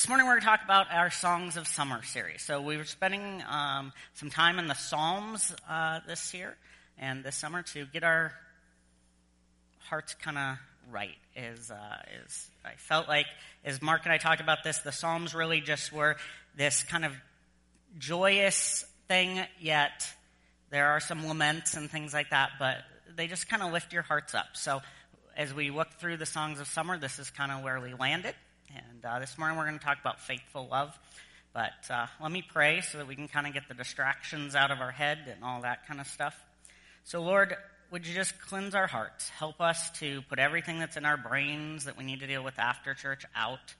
this morning we're going to talk about our Songs of Summer series. So we were spending um, some time in the Psalms uh, this year and this summer to get our hearts kind of right. Is uh, is I felt like as Mark and I talked about this, the Psalms really just were this kind of joyous thing, yet there are some laments and things like that, but they just kind of lift your hearts up. So as we look through the songs of summer, this is kind of where we landed. And uh, this morning we're going to talk about faithful love. But uh, let me pray so that we can kind of get the distractions out of our head and all that kind of stuff. So, Lord, would you just cleanse our hearts? Help us to put everything that's in our brains that we need to deal with after church out.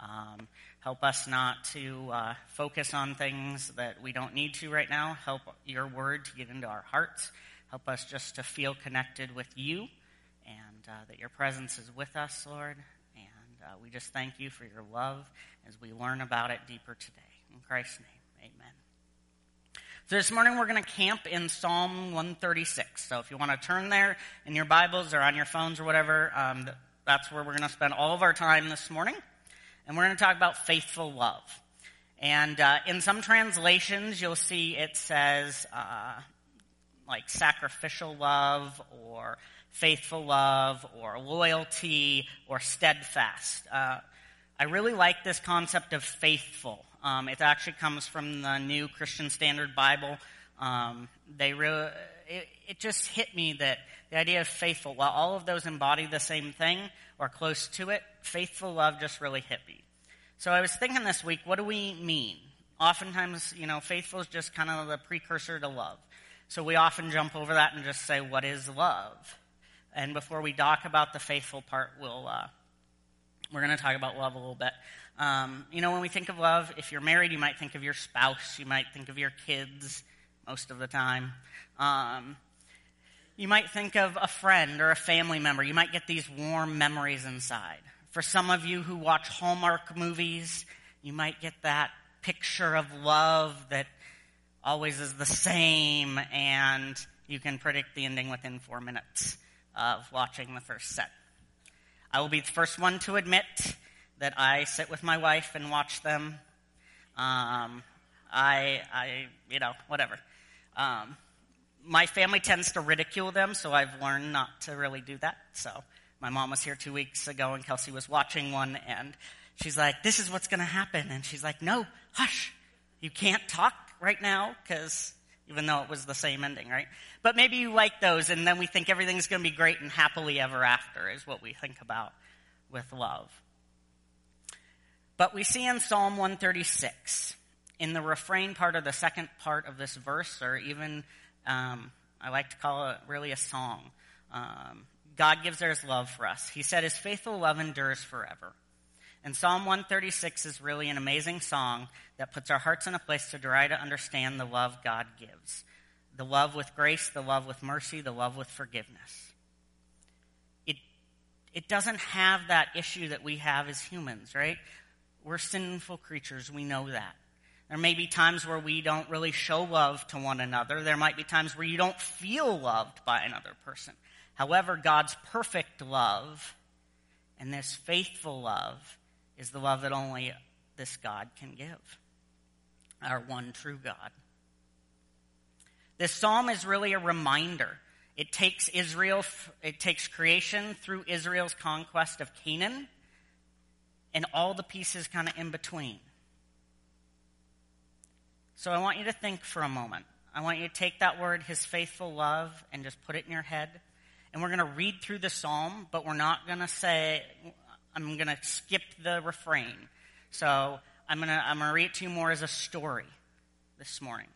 Um, help us not to uh, focus on things that we don't need to right now. Help your word to get into our hearts. Help us just to feel connected with you and uh, that your presence is with us, Lord. Uh, we just thank you for your love as we learn about it deeper today. In Christ's name, amen. So this morning we're going to camp in Psalm 136. So if you want to turn there in your Bibles or on your phones or whatever, um, that's where we're going to spend all of our time this morning. And we're going to talk about faithful love. And uh, in some translations, you'll see it says uh, like sacrificial love or faithful love or loyalty or steadfast. Uh, I really like this concept of faithful. Um, it actually comes from the New Christian Standard Bible. Um, they really, it, it, just hit me that the idea of faithful, while all of those embody the same thing or close to it, faithful love just really hit me. So I was thinking this week, what do we mean? Oftentimes, you know, faithful is just kind of the precursor to love. So we often jump over that and just say, what is love? And before we talk about the faithful part, we'll, uh, we're going to talk about love a little bit. Um, you know, when we think of love, if you're married, you might think of your spouse, you might think of your kids most of the time. Um, you might think of a friend or a family member. You might get these warm memories inside. For some of you who watch Hallmark movies, you might get that picture of love that always is the same and you can predict the ending within four minutes of watching the first set. I will be the first one to admit that I sit with my wife and watch them. Um, I, I, you know, whatever. Um, my family tends to ridicule them, so I've learned not to really do that. So my mom was here two weeks ago, and Kelsey was watching one, and she's like, "This is what's going to happen," and she's like, "No, hush, you can't talk right now because even though it was the same ending, right? But maybe you like those, and then we think everything's going to be great and happily ever after, is what we think about with love. But we see in Psalm 136, in the refrain part of the second part of this verse, or even um, I like to call it really a song, um, God gives us love for us. He said, His faithful love endures forever. And Psalm 136 is really an amazing song that puts our hearts in a place to try to understand the love God gives the love with grace, the love with mercy, the love with forgiveness. It, it doesn't have that issue that we have as humans, right? We're sinful creatures, we know that. There may be times where we don't really show love to one another. There might be times where you don't feel loved by another person. However, God's perfect love and this faithful love is the love that only this God can give, our one true God. This psalm is really a reminder. It takes Israel, it takes creation through Israel's conquest of Canaan and all the pieces kind of in between. So I want you to think for a moment. I want you to take that word, his faithful love, and just put it in your head. And we're going to read through the psalm, but we're not going to say, I'm going to skip the refrain. So I'm going to I'm going to read it to you more as a story this morning.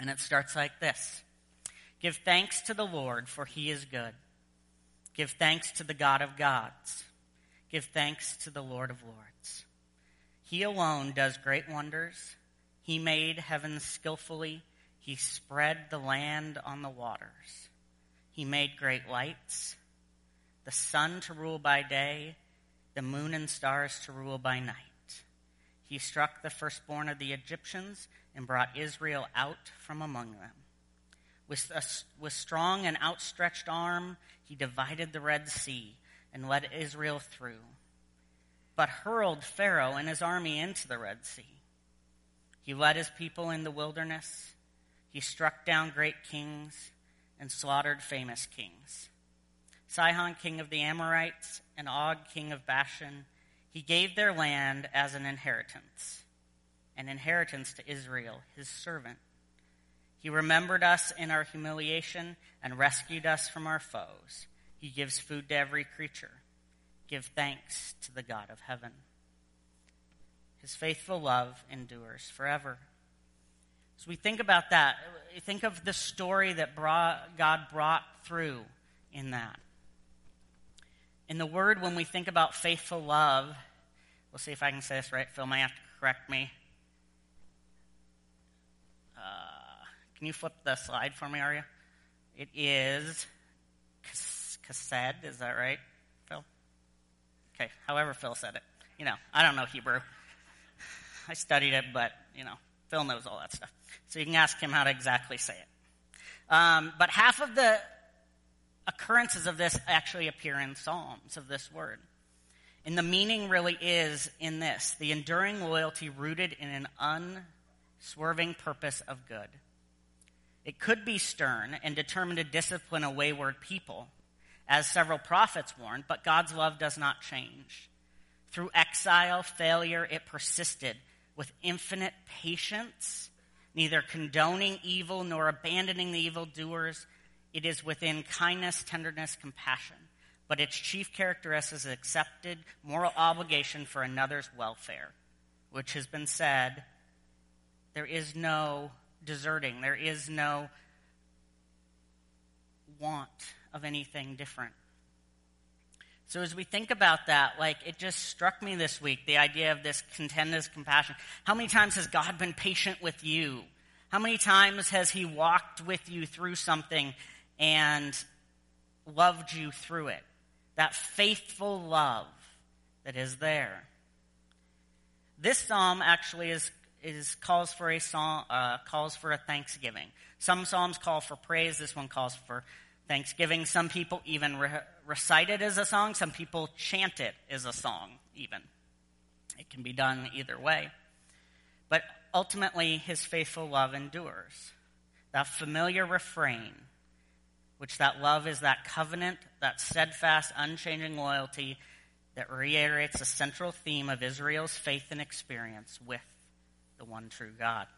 And it starts like this Give thanks to the Lord, for he is good. Give thanks to the God of gods. Give thanks to the Lord of lords. He alone does great wonders. He made heaven skillfully. He spread the land on the waters. He made great lights, the sun to rule by day, the moon and stars to rule by night. He struck the firstborn of the Egyptians and brought Israel out from among them. With, a, with strong and outstretched arm, he divided the Red Sea and led Israel through. but hurled Pharaoh and his army into the Red Sea. He led his people in the wilderness. He struck down great kings and slaughtered famous kings. Sihon, king of the Amorites, and Og, king of Bashan, he gave their land as an inheritance, an inheritance to Israel, his servant. He remembered us in our humiliation and rescued us from our foes. He gives food to every creature. Give thanks to the God of heaven. His faithful love endures forever. So we think about that, think of the story that brought, God brought through in that. In the word, when we think about faithful love, we'll see if I can say this right. Phil might have to correct me. Uh, can you flip the slide for me, Arya? It is chesed, is that right, Phil? Okay, however Phil said it. You know, I don't know Hebrew. I studied it, but, you know, Phil knows all that stuff. So you can ask him how to exactly say it. Um, but half of the occurrences of this actually appear in Psalms of this word. And the meaning really is in this the enduring loyalty rooted in an unswerving purpose of good. It could be stern and determined to discipline a wayward people, as several prophets warned, but God's love does not change. Through exile, failure, it persisted with infinite patience, neither condoning evil nor abandoning the evildoers. It is within kindness, tenderness, compassion. But its chief characteristic is accepted moral obligation for another's welfare, which has been said there is no deserting, there is no want of anything different. So as we think about that, like it just struck me this week, the idea of this contendous compassion. How many times has God been patient with you? How many times has he walked with you through something and loved you through it? That faithful love that is there. This psalm actually is, is calls for a song, uh, calls for a thanksgiving. Some psalms call for praise. This one calls for Thanksgiving, some people even re- recite it as a song, some people chant it as a song, even. It can be done either way. But ultimately, his faithful love endures. That familiar refrain, which that love is that covenant, that steadfast, unchanging loyalty that reiterates the central theme of Israel's faith and experience with the one true God.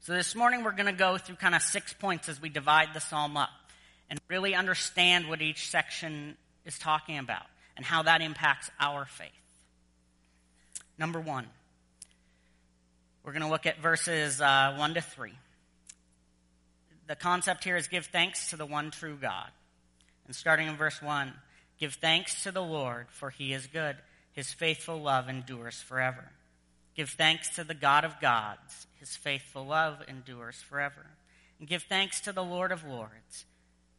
So this morning we're going to go through kind of six points as we divide the psalm up and really understand what each section is talking about and how that impacts our faith. Number one, we're going to look at verses uh, 1 to 3. The concept here is give thanks to the one true God. And starting in verse 1, give thanks to the Lord, for he is good. His faithful love endures forever. Give thanks to the God of gods his faithful love endures forever. And give thanks to the Lord of Lords,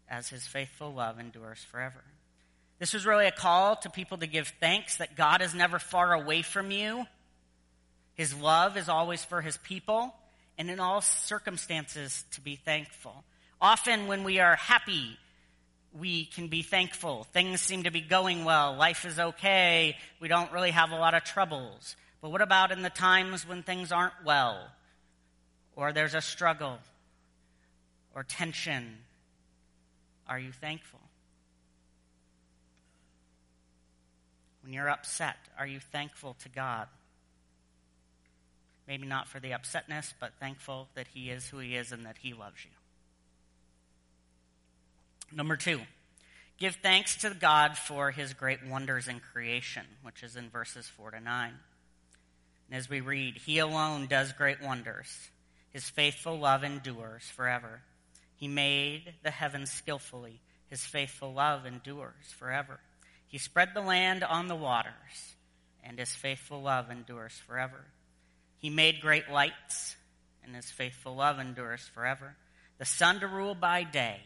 as his faithful love endures forever. This was really a call to people to give thanks that God is never far away from you. His love is always for his people, and in all circumstances to be thankful. Often when we are happy, we can be thankful. Things seem to be going well. Life is okay. We don't really have a lot of troubles. But what about in the times when things aren't well? or there's a struggle or tension, are you thankful? When you're upset, are you thankful to God? Maybe not for the upsetness, but thankful that He is who He is and that He loves you. Number two, give thanks to God for His great wonders in creation, which is in verses 4 to 9. And as we read, He alone does great wonders. His faithful love endures forever. He made the heavens skillfully. His faithful love endures forever. He spread the land on the waters, and his faithful love endures forever. He made great lights, and his faithful love endures forever. The sun to rule by day,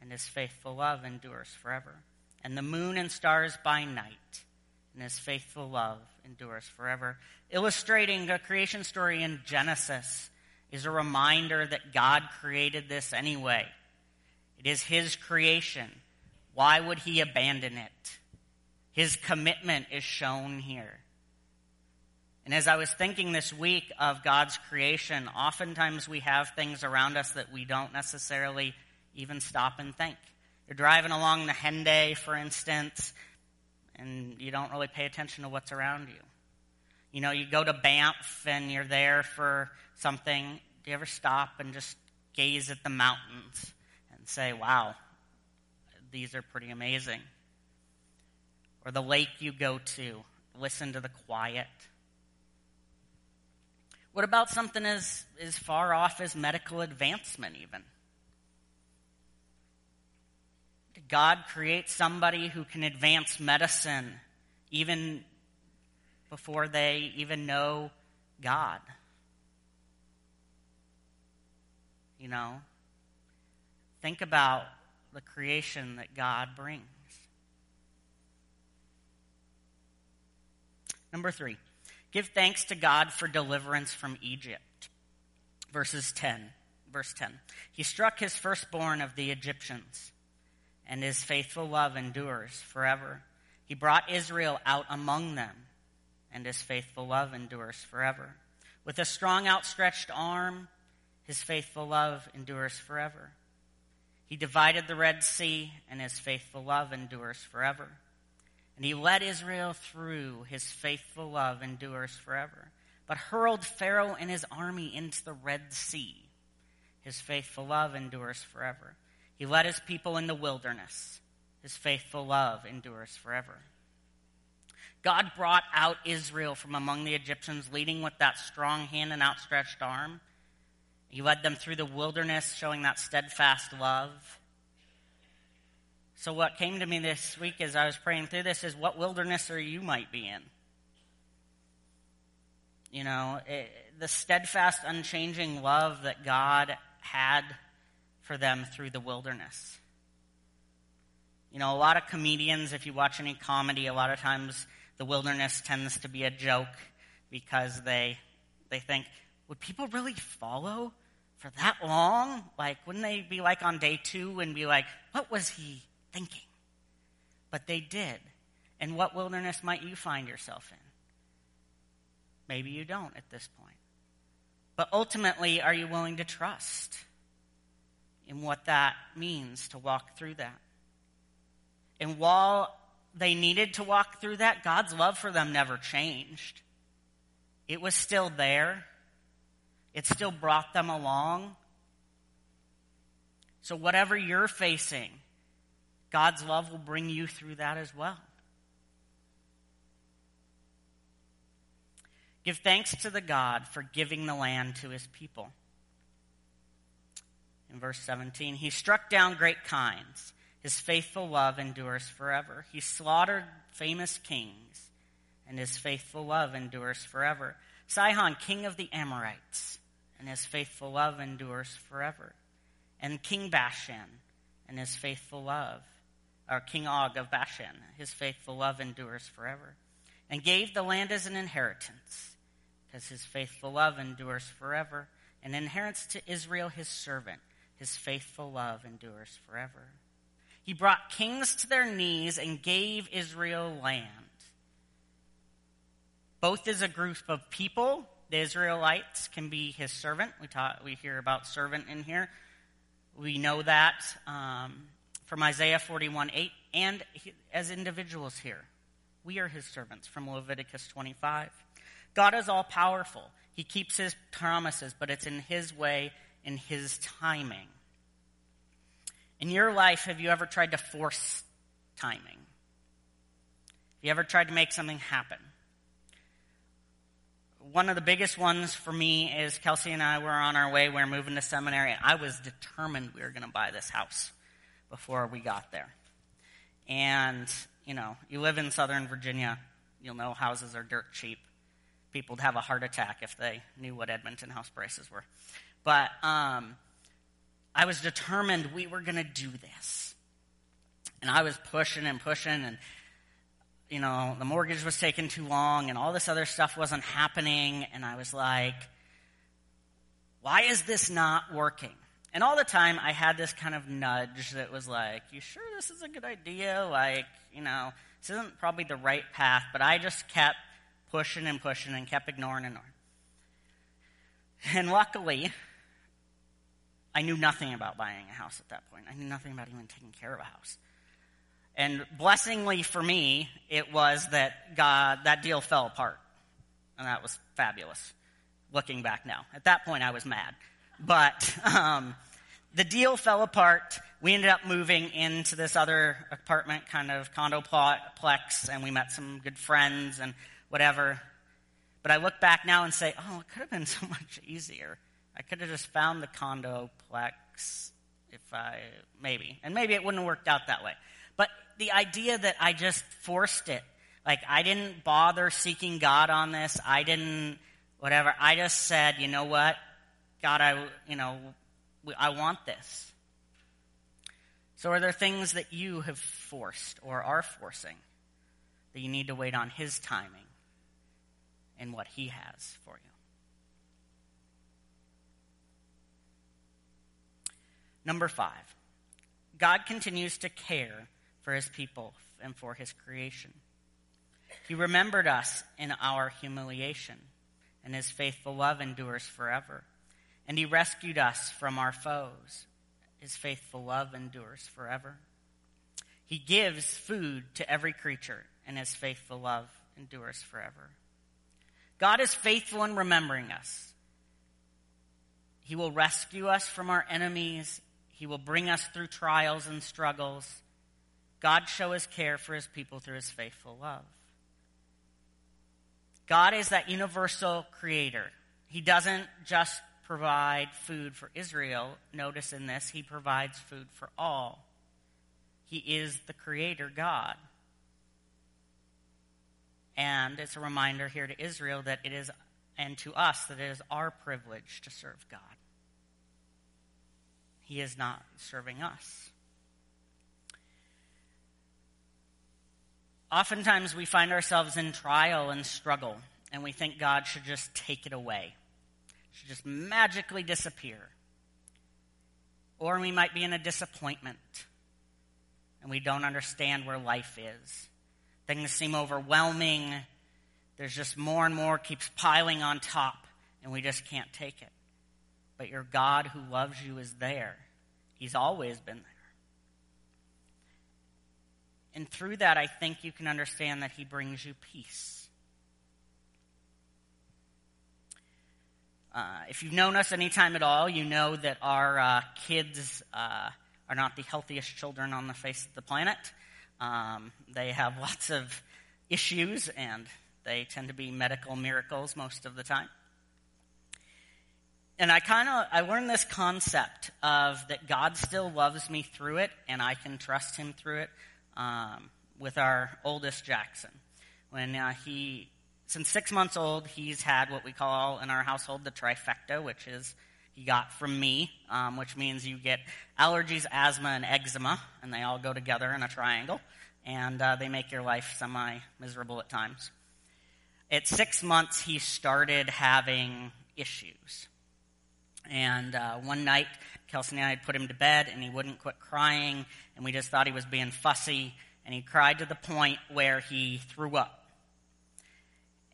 and his faithful love endures forever. And the moon and stars by night, and his faithful love endures forever. Illustrating the creation story in Genesis is a reminder that God created this anyway. It is His creation. Why would He abandon it? His commitment is shown here. And as I was thinking this week of God's creation, oftentimes we have things around us that we don't necessarily even stop and think. You're driving along the Henday, for instance, and you don't really pay attention to what's around you. You know, you go to Banff and you're there for something. Do you ever stop and just gaze at the mountains and say, wow, these are pretty amazing? Or the lake you go to, listen to the quiet. What about something as, as far off as medical advancement, even? Did God create somebody who can advance medicine even before they even know God? You know? Think about the creation that God brings. Number three. Give thanks to God for deliverance from Egypt. Verses 10. Verse 10. He struck his firstborn of the Egyptians, and his faithful love endures forever. He brought Israel out among them, and his faithful love endures forever. With a strong outstretched arm, his faithful love endures forever. He divided the Red Sea, and his faithful love endures forever. And he led Israel through. His faithful love endures forever. But hurled Pharaoh and his army into the Red Sea. His faithful love endures forever. He led his people in the wilderness. His faithful love endures forever. God brought out Israel from among the Egyptians, leading with that strong hand and outstretched arm. He led them through the wilderness, showing that steadfast love. So, what came to me this week as I was praying through this is what wilderness are you might be in? You know, it, the steadfast, unchanging love that God had for them through the wilderness. You know, a lot of comedians, if you watch any comedy, a lot of times the wilderness tends to be a joke because they they think, would people really follow for that long? Like, wouldn't they be like on day two and be like, what was he thinking. But they did. And what wilderness might you find yourself in? Maybe you don't at this point. But ultimately, are you willing to trust in what that means to walk through that? And while they needed to walk through that, God's love for them never changed. It was still there. It still brought them along. So, whatever you're facing, God's love will bring you through that as well. Give thanks to the God for giving the land to his people. In verse 17, he struck down great kinds. His faithful love endures forever. He slaughtered famous kings, and his faithful love endures forever. Sihon, king of the Amorites, and his faithful love endures forever. And King Bashan, and his faithful love or King Og of Bashan. His faithful love endures forever. And gave the land as an inheritance, because his faithful love endures forever. And inherits to Israel his servant. His faithful love endures forever. He brought kings to their knees and gave Israel land. Both as a group of people, the Israelites can be his servant. We, taught, we hear about servant in here. We know that um, from Isaiah 41 8, and as individuals here. We are his servants from Leviticus 25. God is all powerful. He keeps his promises, but it's in his way, in his timing. In your life, have you ever tried to force timing? Have you ever tried to make something happen? One of the biggest ones for me is Kelsey and I were on our way. We were moving to seminary, and I was determined we were going to buy this house before we got there. And, you know, you live in Southern Virginia, you'll know houses are dirt cheap. People would have a heart attack if they knew what Edmonton house prices were. But um, I was determined we were going to do this. And I was pushing and pushing, and, you know, the mortgage was taking too long, and all this other stuff wasn't happening. And I was like, why is this not working? And all the time, I had this kind of nudge that was like, You sure this is a good idea? Like, you know, This isn't probably the right path, but I just kept pushing and pushing and kept ignoring and ignoring. And luckily, I knew nothing about buying a house at that point. I knew nothing about even taking care of a house. And blessingly for me, it was that God, that deal fell apart. And that was fabulous, looking back now. At that point, I was mad. But um, the deal fell apart. We ended up moving into this other apartment, kind of condo plex, and we met some good friends and whatever. But I look back now and say, oh, it could have been so much easier. I could have just found the condo plex if I, maybe. And maybe it wouldn't have worked out that way. But the idea that I just forced it, like I didn't bother seeking God on this, I didn't, whatever, I just said, you know what? God, I, you know, I want this. So are there things that you have forced or are forcing that you need to wait on His timing and what He has for you? Number five, God continues to care for his people and for his creation. He remembered us in our humiliation, and his faithful love endures forever. And he rescued us from our foes. His faithful love endures forever. He gives food to every creature, and his faithful love endures forever. God is faithful in remembering us. He will rescue us from our enemies he will bring us through trials and struggles. God show his care for his people through his faithful love. God is that universal creator. He doesn't just provide food for Israel. Notice in this, he provides food for all. He is the creator God. And it's a reminder here to Israel that it is, and to us, that it is our privilege to serve God. He is not serving us. Oftentimes we find ourselves in trial and struggle, and we think God should just take it away, should just magically disappear. Or we might be in a disappointment, and we don't understand where life is. Things seem overwhelming. There's just more and more keeps piling on top, and we just can't take it but your God who loves you is there. He's always been there. And through that, I think you can understand that He brings you peace. Uh, if you've known us any time at all, you know that our uh, kids uh, are not the healthiest children on the face of the planet. Um, they have lots of issues, and they tend to be medical miracles most of the time and I kind of I learned this concept of that God still loves me through it, and I can trust Him through it. Um, with our oldest Jackson, when uh, he since six months old, he's had what we call in our household the trifecta, which is he got from me, um, which means you get allergies, asthma, and eczema, and they all go together in a triangle, and uh, they make your life semi miserable at times. At six months, he started having issues. And uh, one night, Kelsey and I had put him to bed, and he wouldn't quit crying, and we just thought he was being fussy, and he cried to the point where he threw up.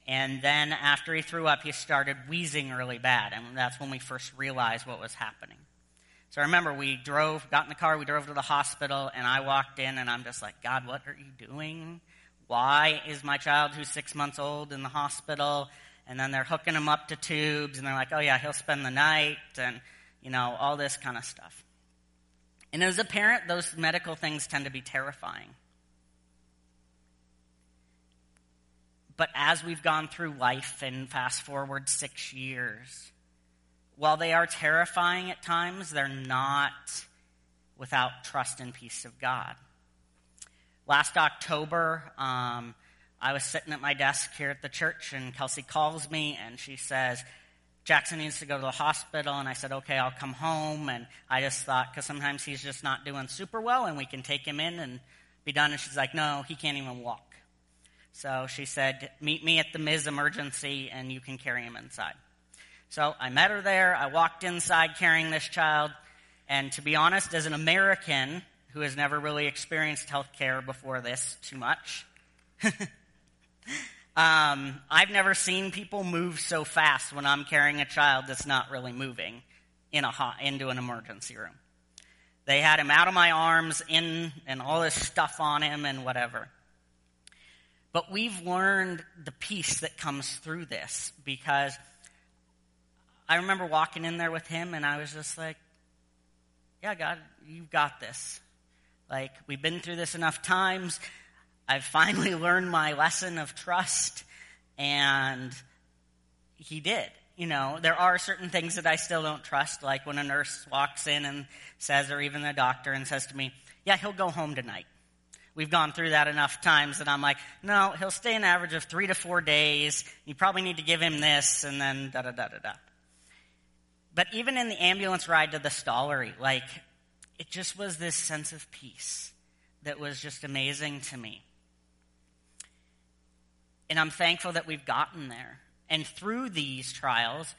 And then after he threw up, he started wheezing really bad, and that's when we first realized what was happening. So I remember we drove, got in the car, we drove to the hospital, and I walked in, and I'm just like, God, what are you doing? Why is my child who's six months old in the hospital? and then they're hooking him up to tubes, and they're like, oh yeah, he'll spend the night, and, you know, all this kind of stuff. And as a parent, those medical things tend to be terrifying. But as we've gone through life and fast forward six years, while they are terrifying at times, they're not without trust and peace of God. Last October, um, I was sitting at my desk here at the church, and Kelsey calls me and she says, Jackson needs to go to the hospital. And I said, okay, I'll come home. And I just thought, because sometimes he's just not doing super well, and we can take him in and be done. And she's like, no, he can't even walk. So she said, meet me at the Mis Emergency, and you can carry him inside. So I met her there. I walked inside carrying this child. And to be honest, as an American who has never really experienced health care before this too much, um, I've never seen people move so fast when I'm carrying a child that's not really moving in a hot, into an emergency room. They had him out of my arms in and all this stuff on him and whatever. But we've learned the peace that comes through this because I remember walking in there with him and I was just like, yeah, God, you've got this. Like, we've been through this enough times. I've finally learned my lesson of trust. And he did. You know, there are certain things that I still don't trust, like when a nurse walks in and says, or even a doctor and says to me, yeah, he'll go home tonight. We've gone through that enough times that I'm like, no, he'll stay an average of three to four days. You probably need to give him this and then da da da da da. But even in the ambulance ride to the Stollery, like, it just was this sense of peace that was just amazing to me. And I'm thankful that we've gotten there. And through these trials,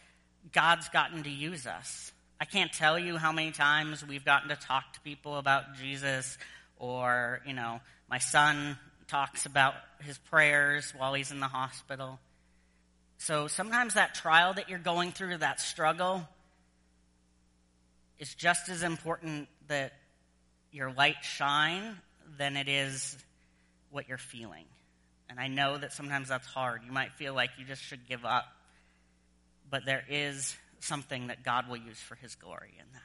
God's gotten to use us. I can't tell you how many times we've gotten to talk to people about Jesus, or, you know, my son talks about his prayers while he's in the hospital. So sometimes that trial that you're going through, that struggle, is just as important that your light shine than it is what you're feeling. And I know that sometimes that's hard. You might feel like you just should give up. But there is something that God will use for his glory in that.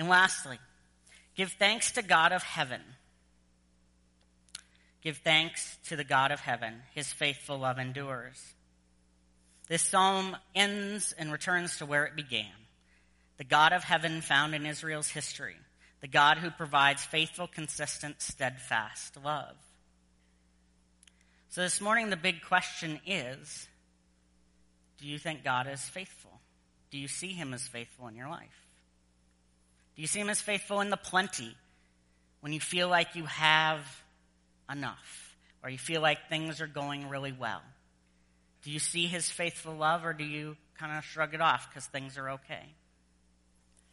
And lastly, give thanks to God of heaven. Give thanks to the God of heaven. His faithful love endures. This psalm ends and returns to where it began the God of heaven found in Israel's history, the God who provides faithful, consistent, steadfast love. So this morning, the big question is do you think God is faithful? Do you see him as faithful in your life? Do you see him as faithful in the plenty when you feel like you have enough or you feel like things are going really well? Do you see his faithful love or do you kind of shrug it off because things are okay?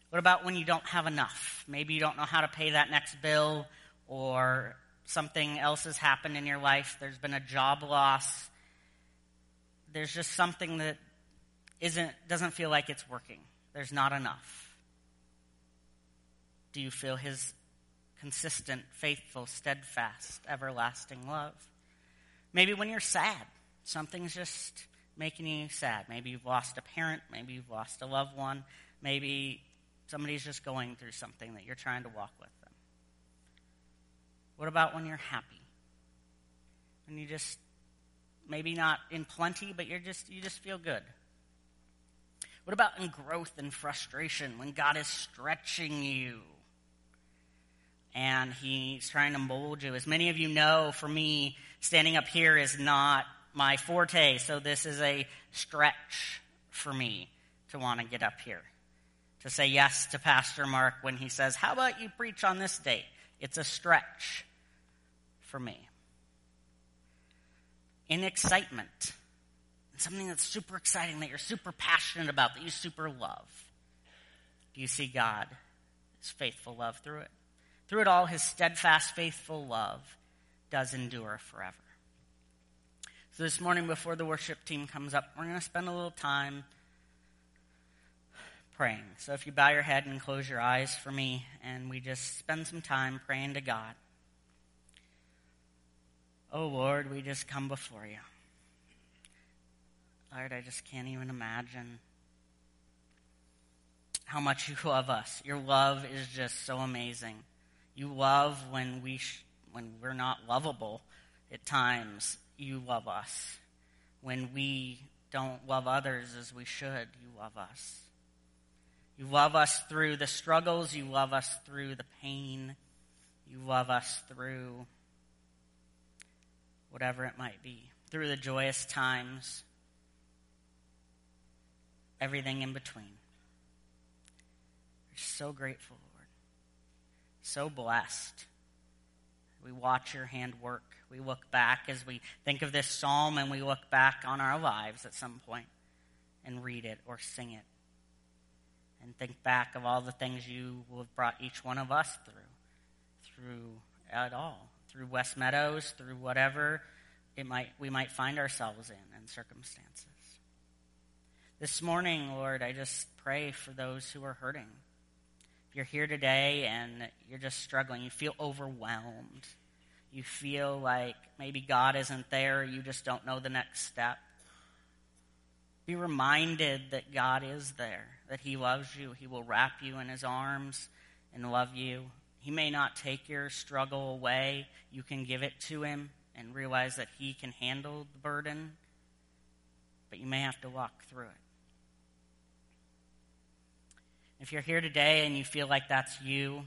What about when you don't have enough? Maybe you don't know how to pay that next bill or something else has happened in your life. There's been a job loss. There's just something that isn't, doesn't feel like it's working. There's not enough. Do you feel his consistent, faithful, steadfast, everlasting love? Maybe when you're sad something's just making you sad. Maybe you've lost a parent, maybe you've lost a loved one, maybe somebody's just going through something that you're trying to walk with them. What about when you're happy? When you just maybe not in plenty, but you're just you just feel good. What about in growth and frustration when God is stretching you? And he's trying to mold you. As many of you know, for me, standing up here is not my forte, so this is a stretch for me to want to get up here. To say yes to Pastor Mark when he says, How about you preach on this date? It's a stretch for me. In excitement, something that's super exciting, that you're super passionate about, that you super love. Do you see God, His faithful love through it? Through it all, His steadfast, faithful love does endure forever. So this morning, before the worship team comes up, we're going to spend a little time praying. So if you bow your head and close your eyes for me, and we just spend some time praying to God. Oh Lord, we just come before you. Lord, I just can't even imagine how much you love us. Your love is just so amazing. You love when we sh- when we're not lovable at times you love us. When we don't love others as we should, you love us. You love us through the struggles. You love us through the pain. You love us through whatever it might be, through the joyous times, everything in between. We're so grateful. So blessed. We watch your hand work we look back as we think of this psalm and we look back on our lives at some point and read it or sing it. And think back of all the things you have brought each one of us through, through at all through West Meadows, through whatever it might we might find ourselves in and circumstances. This morning, Lord, I just pray for those who are hurting. You're here today and you're just struggling, you feel overwhelmed, you feel like maybe God isn't there, you just don't know the next step. Be reminded that God is there, that He loves you. He will wrap you in His arms and love you. He may not take your struggle away. You can give it to Him and realize that He can handle the burden, but you may have to walk through it. If you're here today and you feel like that's you,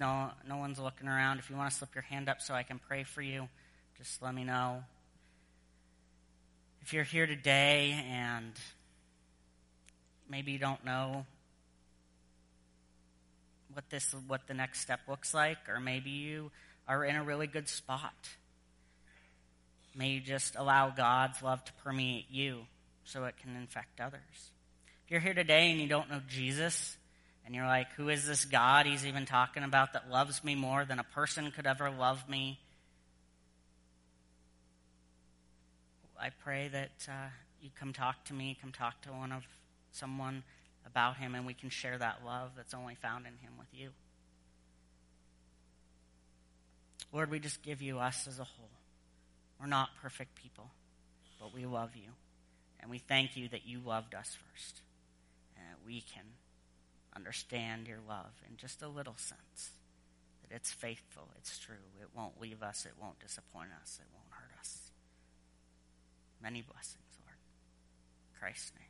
no, no one's looking around. If you want to slip your hand up so I can pray for you, just let me know. If you're here today and maybe you don't know what this what the next step looks like, or maybe you are in a really good spot. May you just allow God's love to permeate you so it can infect others. You're here today and you don't know Jesus, and you're like, who is this God he's even talking about that loves me more than a person could ever love me? I pray that uh, you come talk to me, come talk to one of someone about him, and we can share that love that's only found in him with you. Lord, we just give you us as a whole. We're not perfect people, but we love you. And we thank you that you loved us first. That we can understand your love in just a little sense. That it's faithful, it's true, it won't leave us, it won't disappoint us, it won't hurt us. Many blessings, Lord. In Christ's name.